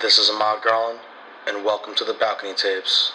This is Ahmad Garland, and welcome to the Balcony Tapes.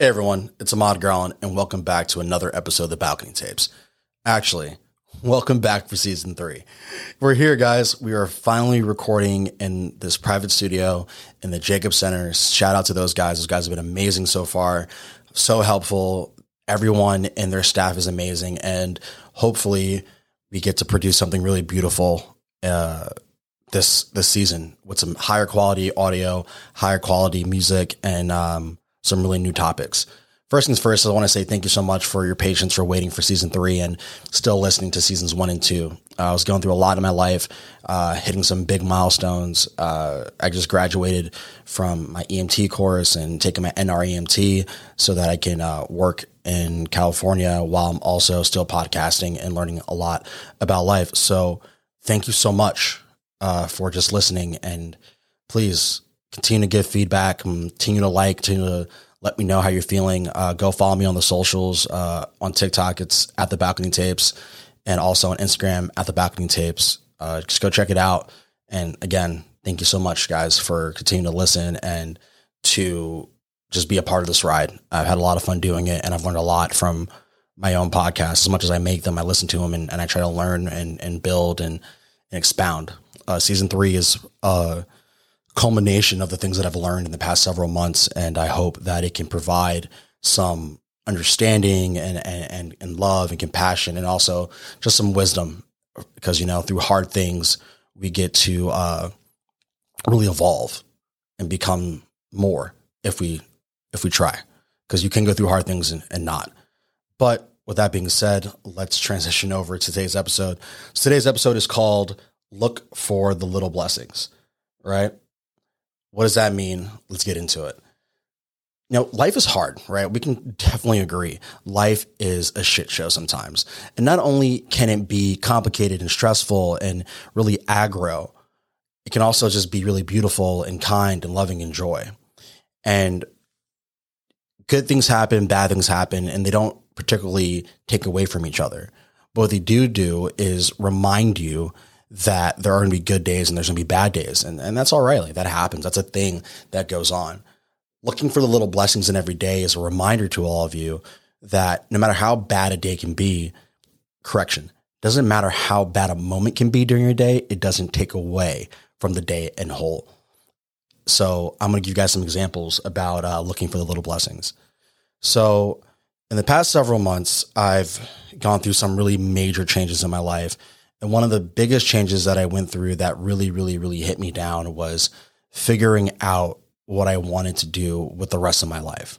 Hey everyone, it's Ahmad Garland, and welcome back to another episode of the Balcony Tapes. Actually, welcome back for season three. We're here, guys. We are finally recording in this private studio in the Jacob Center. Shout out to those guys. Those guys have been amazing so far, so helpful. Everyone and their staff is amazing, and hopefully, we get to produce something really beautiful. Uh, this this season with some higher quality audio, higher quality music, and um, some really new topics. First things first, I want to say thank you so much for your patience for waiting for season three and still listening to seasons one and two. Uh, I was going through a lot in my life, uh, hitting some big milestones. Uh, I just graduated from my EMT course and taking my NREMT so that I can uh, work in California while I'm also still podcasting and learning a lot about life. So thank you so much uh, for just listening and please continue to give feedback, continue to like, continue to let me know how you're feeling. Uh, go follow me on the socials. Uh, on TikTok, it's at the balcony tapes, and also on Instagram at the balcony tapes. Uh, just go check it out. And again, thank you so much, guys, for continuing to listen and to just be a part of this ride. I've had a lot of fun doing it, and I've learned a lot from my own podcast. As much as I make them, I listen to them and, and I try to learn and, and build and, and expound. Uh, season three is uh, culmination of the things that I've learned in the past several months. And I hope that it can provide some understanding and, and, and love and compassion and also just some wisdom because, you know, through hard things, we get to uh, really evolve and become more if we, if we try, because you can go through hard things and, and not. But with that being said, let's transition over to today's episode. So today's episode is called Look for the Little Blessings, right? What does that mean? Let's get into it. You know, life is hard, right? We can definitely agree. Life is a shit show sometimes. And not only can it be complicated and stressful and really aggro, it can also just be really beautiful and kind and loving and joy. And good things happen, bad things happen, and they don't particularly take away from each other. But what they do do is remind you that there are going to be good days and there's going to be bad days. And, and that's all right. Like that happens. That's a thing that goes on. Looking for the little blessings in every day is a reminder to all of you that no matter how bad a day can be, correction, doesn't matter how bad a moment can be during your day, it doesn't take away from the day and whole. So I'm going to give you guys some examples about uh, looking for the little blessings. So in the past several months, I've gone through some really major changes in my life and one of the biggest changes that I went through that really, really, really hit me down was figuring out what I wanted to do with the rest of my life.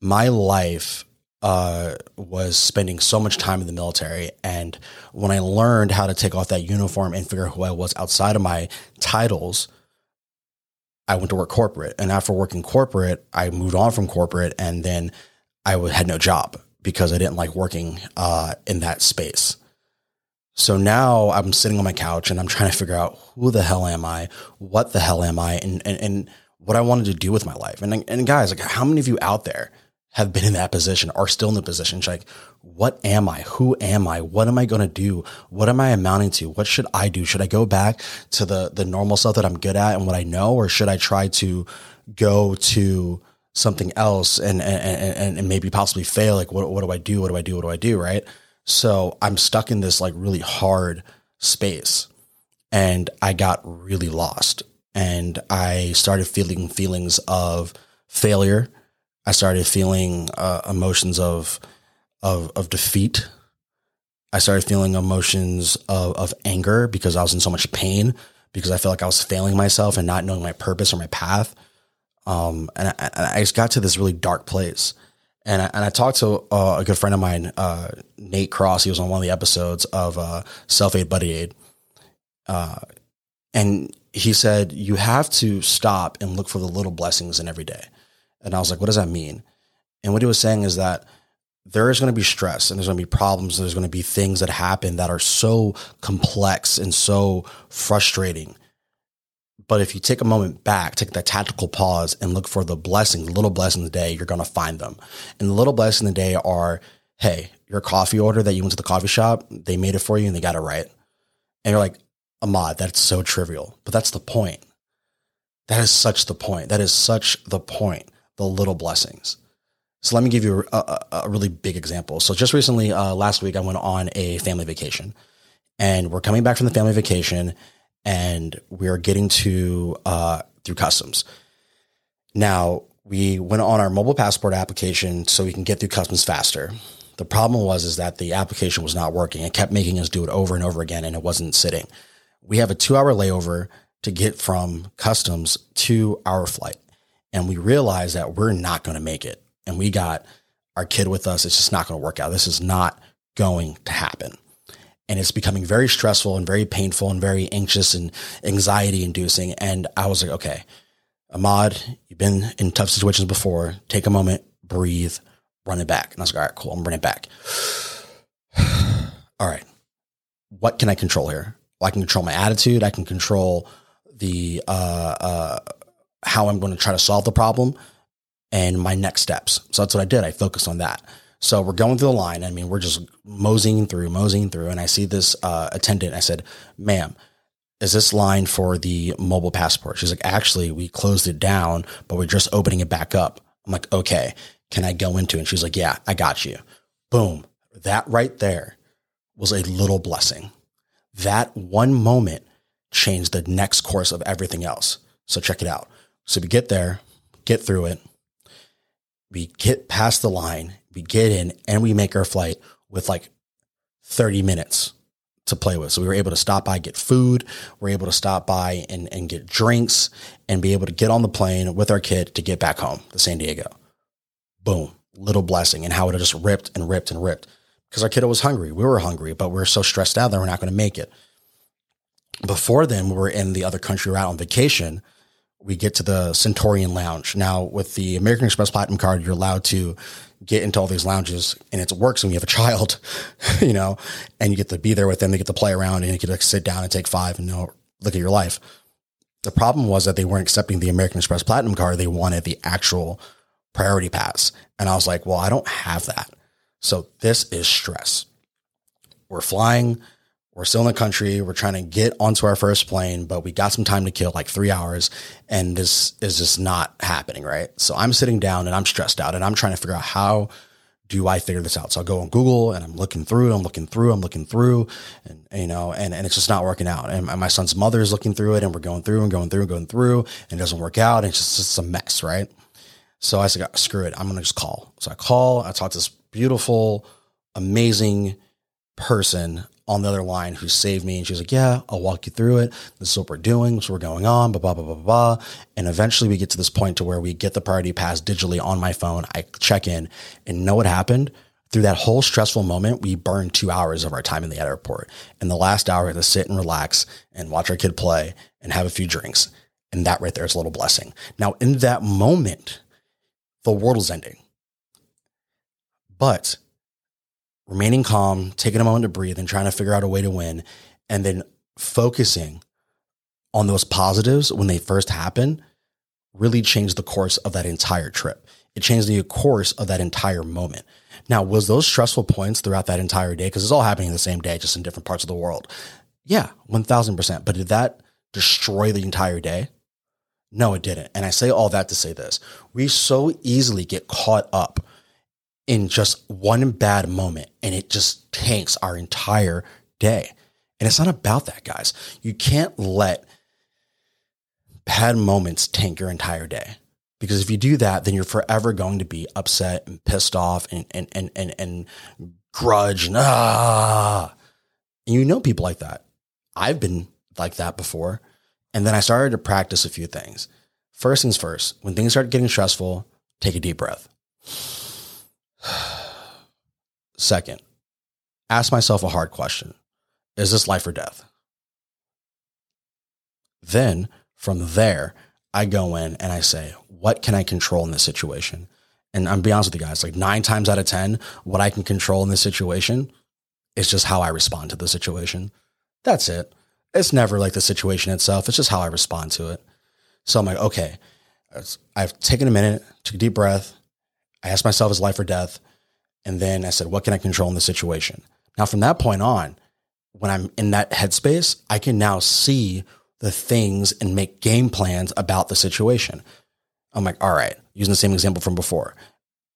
My life uh, was spending so much time in the military. And when I learned how to take off that uniform and figure out who I was outside of my titles, I went to work corporate. And after working corporate, I moved on from corporate and then I had no job because I didn't like working uh, in that space. So now I'm sitting on my couch and I'm trying to figure out who the hell am I? What the hell am I? And, and, and what I wanted to do with my life. And, and guys, like how many of you out there have been in that position, are still in the position? It's like, what am I? Who am I? What am I going to do? What am I amounting to? What should I do? Should I go back to the, the normal stuff that I'm good at and what I know? Or should I try to go to something else and, and, and, and maybe possibly fail? Like, what, what do I do? What do I do? What do I do? Right. So I'm stuck in this like really hard space and I got really lost and I started feeling feelings of failure. I started feeling uh, emotions of, of, of defeat. I started feeling emotions of, of anger because I was in so much pain because I felt like I was failing myself and not knowing my purpose or my path. Um, and I, I just got to this really dark place. And I, and I talked to uh, a good friend of mine, uh, Nate Cross. He was on one of the episodes of uh, Self Aid Buddy Aid. Uh, and he said, You have to stop and look for the little blessings in every day. And I was like, What does that mean? And what he was saying is that there is going to be stress and there's going to be problems. And there's going to be things that happen that are so complex and so frustrating. But if you take a moment back, take that tactical pause and look for the blessings, the little blessings the day, you're going to find them. And the little blessings of the day are, hey, your coffee order that you went to the coffee shop, they made it for you and they got it right. And you're like, Ahmad, that's so trivial. But that's the point. That is such the point. That is such the point. The little blessings. So let me give you a, a, a really big example. So just recently, uh, last week, I went on a family vacation and we're coming back from the family vacation and we're getting to, uh, through customs. Now we went on our mobile passport application so we can get through customs faster. The problem was, is that the application was not working. It kept making us do it over and over again and it wasn't sitting. We have a two hour layover to get from customs to our flight. And we realized that we're not going to make it. And we got our kid with us. It's just not going to work out. This is not going to happen. And it's becoming very stressful and very painful and very anxious and anxiety inducing. And I was like, okay, Ahmad, you've been in tough situations before. Take a moment, breathe, run it back. And I was like, all right, cool. I'm running it back. all right. What can I control here? Well, I can control my attitude. I can control the uh, uh, how I'm going to try to solve the problem and my next steps. So that's what I did. I focused on that. So we're going through the line. I mean, we're just moseying through, moseying through, and I see this uh, attendant. I said, "Ma'am, is this line for the mobile passport?" She's like, "Actually, we closed it down, but we're just opening it back up." I'm like, "Okay, can I go into it?" And she's like, "Yeah, I got you." Boom. That right there was a little blessing. That one moment changed the next course of everything else. So check it out. So we get there, get through it, we get past the line, we get in, and we make our flight with like 30 minutes to play with. So we were able to stop by, get food. We are able to stop by and, and get drinks and be able to get on the plane with our kid to get back home to San Diego. Boom. Little blessing and how it just ripped and ripped and ripped because our kiddo was hungry. We were hungry, but we are so stressed out that we're not going to make it. Before then, we were in the other country, we are out on vacation we get to the Centurion Lounge. Now, with the American Express Platinum card, you're allowed to get into all these lounges and it works when you have a child, you know, and you get to be there with them. They get to play around and you get to sit down and take five and you know, look at your life. The problem was that they weren't accepting the American Express Platinum card. They wanted the actual priority pass. And I was like, well, I don't have that. So this is stress. We're flying we're still in the country. We're trying to get onto our first plane, but we got some time to kill, like three hours, and this is just not happening, right? So I'm sitting down and I'm stressed out and I'm trying to figure out how do I figure this out? So I go on Google and I'm looking through, I'm looking through, I'm looking through, and you know, and, and it's just not working out. And my son's mother is looking through it, and we're going through and going through and going through, and it doesn't work out. And it's just it's a mess, right? So I said, screw it, I'm gonna just call. So I call, I talk to this beautiful, amazing person on the other line who saved me. And she was like, Yeah, I'll walk you through it. This is what we're doing. What we're going on, blah, blah, blah, blah, blah. And eventually we get to this point to where we get the priority pass digitally on my phone. I check in and know what happened. Through that whole stressful moment, we burned two hours of our time in the airport. And the last hour, to sit and relax and watch our kid play and have a few drinks. And that right there is a little blessing. Now, in that moment, the world is ending. But remaining calm, taking a moment to breathe and trying to figure out a way to win, and then focusing on those positives when they first happen really changed the course of that entire trip. It changed the course of that entire moment. Now, was those stressful points throughout that entire day? Because it's all happening the same day, just in different parts of the world. Yeah, 1000%. But did that destroy the entire day? No, it didn't. And I say all that to say this we so easily get caught up in just one bad moment and it just tanks our entire day. And it's not about that, guys. You can't let bad moments tank your entire day. Because if you do that, then you're forever going to be upset and pissed off and and and and, and grudge and ah. And you know people like that. I've been like that before. And then I started to practice a few things. First things first, when things start getting stressful, take a deep breath. Second, ask myself a hard question Is this life or death? Then from there, I go in and I say, What can I control in this situation? And I'm be honest with you guys, like nine times out of 10, what I can control in this situation is just how I respond to the situation. That's it. it's never like the situation itself. It's just how I respond to it. So I'm like, okay, I've taken a minute, took a deep breath. I asked myself, is life or death? And then I said, what can I control in the situation? Now, from that point on, when I'm in that headspace, I can now see the things and make game plans about the situation. I'm like, all right, using the same example from before.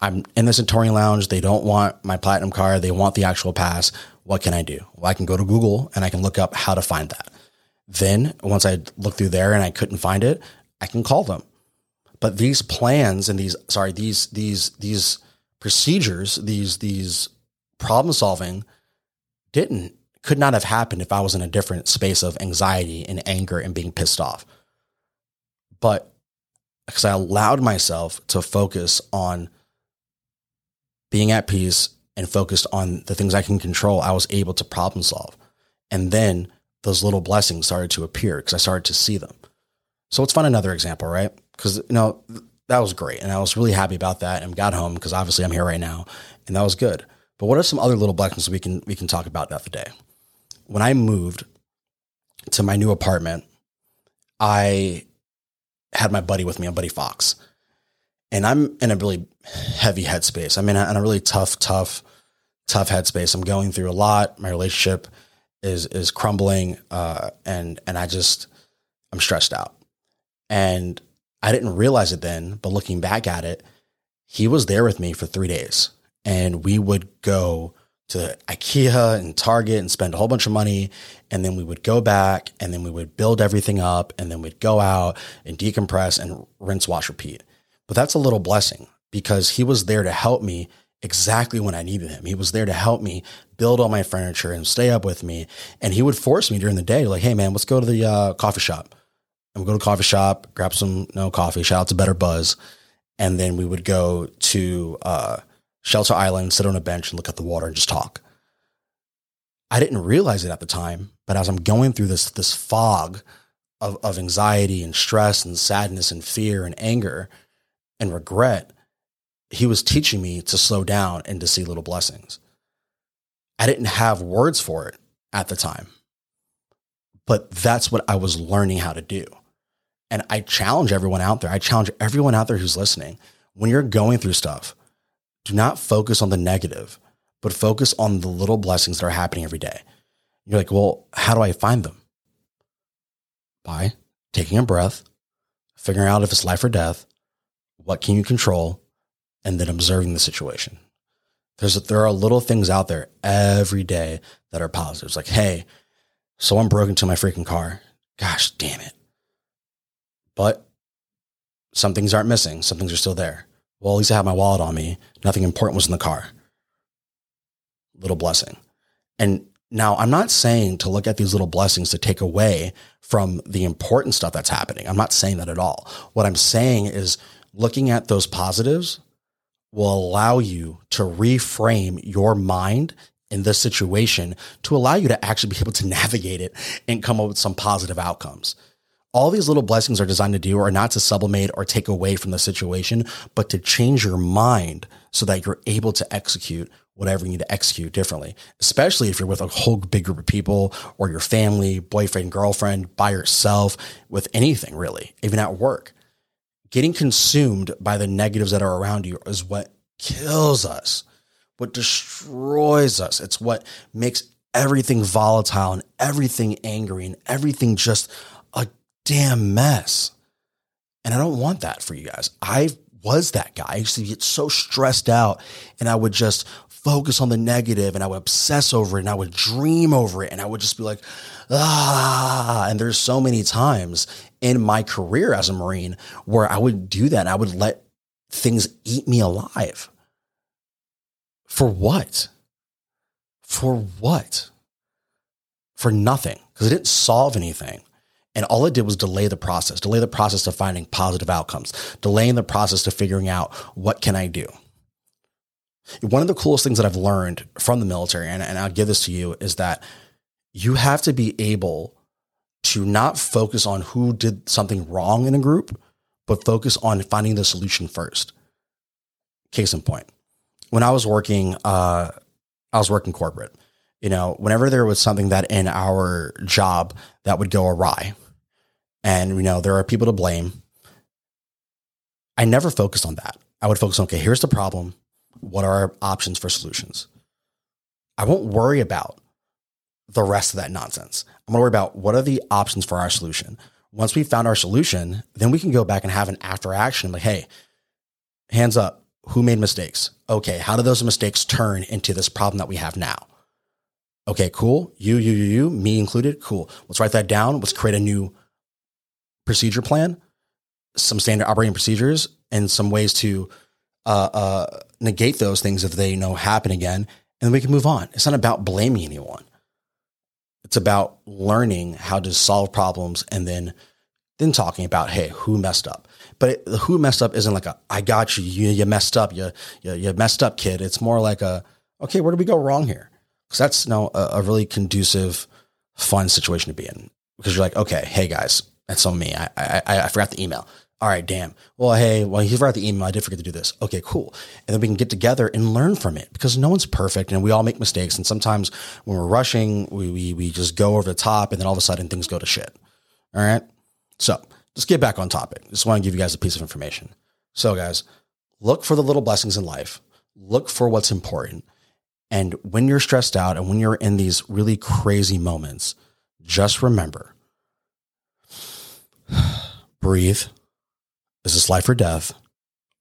I'm in the Centurion Lounge. They don't want my platinum card. They want the actual pass. What can I do? Well, I can go to Google and I can look up how to find that. Then once I look through there and I couldn't find it, I can call them. But these plans and these, sorry, these, these, these procedures, these, these problem solving didn't, could not have happened if I was in a different space of anxiety and anger and being pissed off. But because I allowed myself to focus on being at peace and focused on the things I can control, I was able to problem solve. And then those little blessings started to appear because I started to see them. So let's find another example, right? Because, you know, that was great. And I was really happy about that and got home because obviously I'm here right now and that was good. But what are some other little blessings we can, we can talk about that the day? When I moved to my new apartment, I had my buddy with me, a buddy Fox and I'm in a really heavy headspace. I'm in a, in a really tough, tough, tough headspace. I'm going through a lot. My relationship is is crumbling, uh, and and I just I'm stressed out. And I didn't realize it then, but looking back at it, he was there with me for three days, and we would go to IKEA and Target and spend a whole bunch of money. And then we would go back and then we would build everything up and then we'd go out and decompress and rinse, wash, repeat. But that's a little blessing because he was there to help me exactly when I needed him. He was there to help me build all my furniture and stay up with me. And he would force me during the day, like, hey, man, let's go to the uh, coffee shop. And we go to coffee shop, grab some no coffee. Shout out to Better Buzz. And then we would go to uh, Shelter Island, sit on a bench and look at the water and just talk. I didn't realize it at the time, but as I'm going through this this fog of, of anxiety and stress and sadness and fear and anger, and regret, he was teaching me to slow down and to see little blessings. I didn't have words for it at the time, but that's what I was learning how to do. And I challenge everyone out there. I challenge everyone out there who's listening. When you're going through stuff, do not focus on the negative, but focus on the little blessings that are happening every day. You're like, well, how do I find them? By taking a breath, figuring out if it's life or death, what can you control, and then observing the situation. There's a, there are little things out there every day that are positives. Like, hey, someone broke into my freaking car. Gosh, damn it. But some things aren't missing. Some things are still there. Well, at least I have my wallet on me. Nothing important was in the car. Little blessing. And now I'm not saying to look at these little blessings to take away from the important stuff that's happening. I'm not saying that at all. What I'm saying is looking at those positives will allow you to reframe your mind in this situation to allow you to actually be able to navigate it and come up with some positive outcomes. All these little blessings are designed to do are not to sublimate or take away from the situation, but to change your mind so that you're able to execute whatever you need to execute differently, especially if you're with a whole big group of people or your family, boyfriend, girlfriend, by yourself, with anything really, even at work getting consumed by the negatives that are around you is what kills us, what destroys us. It's what makes everything volatile and everything angry and everything just damn mess. And I don't want that for you guys. I was that guy. I used to get so stressed out and I would just focus on the negative and I would obsess over it and I would dream over it and I would just be like, ah. And there's so many times in my career as a Marine where I would do that. I would let things eat me alive. For what? For what? For nothing, because it didn't solve anything. And all it did was delay the process, delay the process of finding positive outcomes, delaying the process to figuring out what can I do. One of the coolest things that I've learned from the military, and, and I'll give this to you, is that you have to be able to not focus on who did something wrong in a group, but focus on finding the solution first. Case in point, when I was working, uh, I was working corporate. you know, whenever there was something that in our job that would go awry, and you know, there are people to blame, I never focused on that. I would focus on, okay, here's the problem. What are our options for solutions? I won't worry about the rest of that nonsense. I'm to worry about what are the options for our solution. Once we found our solution, then we can go back and have an after action like, hey, hands up, who made mistakes? Okay, how do those mistakes turn into this problem that we have now? Okay, cool. You, you, you, you, me included. Cool. Let's write that down. Let's create a new procedure plan, some standard operating procedures, and some ways to uh, uh, negate those things if they you know happen again, and we can move on. It's not about blaming anyone. It's about learning how to solve problems and then then talking about hey, who messed up. But it, the who messed up isn't like a I got you, you, you messed up, you, you you messed up, kid. It's more like a okay, where did we go wrong here? Because that's you know, a, a really conducive, fun situation to be in. Because you're like, okay, hey guys, that's on me. I, I I forgot the email. All right, damn. Well, hey, well, he forgot the email. I did forget to do this. Okay, cool. And then we can get together and learn from it because no one's perfect and we all make mistakes. And sometimes when we're rushing, we, we, we just go over the top and then all of a sudden things go to shit. All right. So let's get back on topic. Just want to give you guys a piece of information. So, guys, look for the little blessings in life, look for what's important. And when you're stressed out and when you're in these really crazy moments, just remember breathe is this life or death?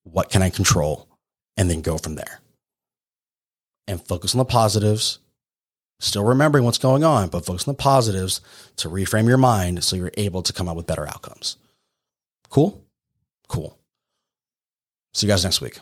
What can I control? And then go from there. And focus on the positives. Still remembering what's going on, but focus on the positives to reframe your mind so you're able to come up with better outcomes. Cool? Cool. See you guys next week.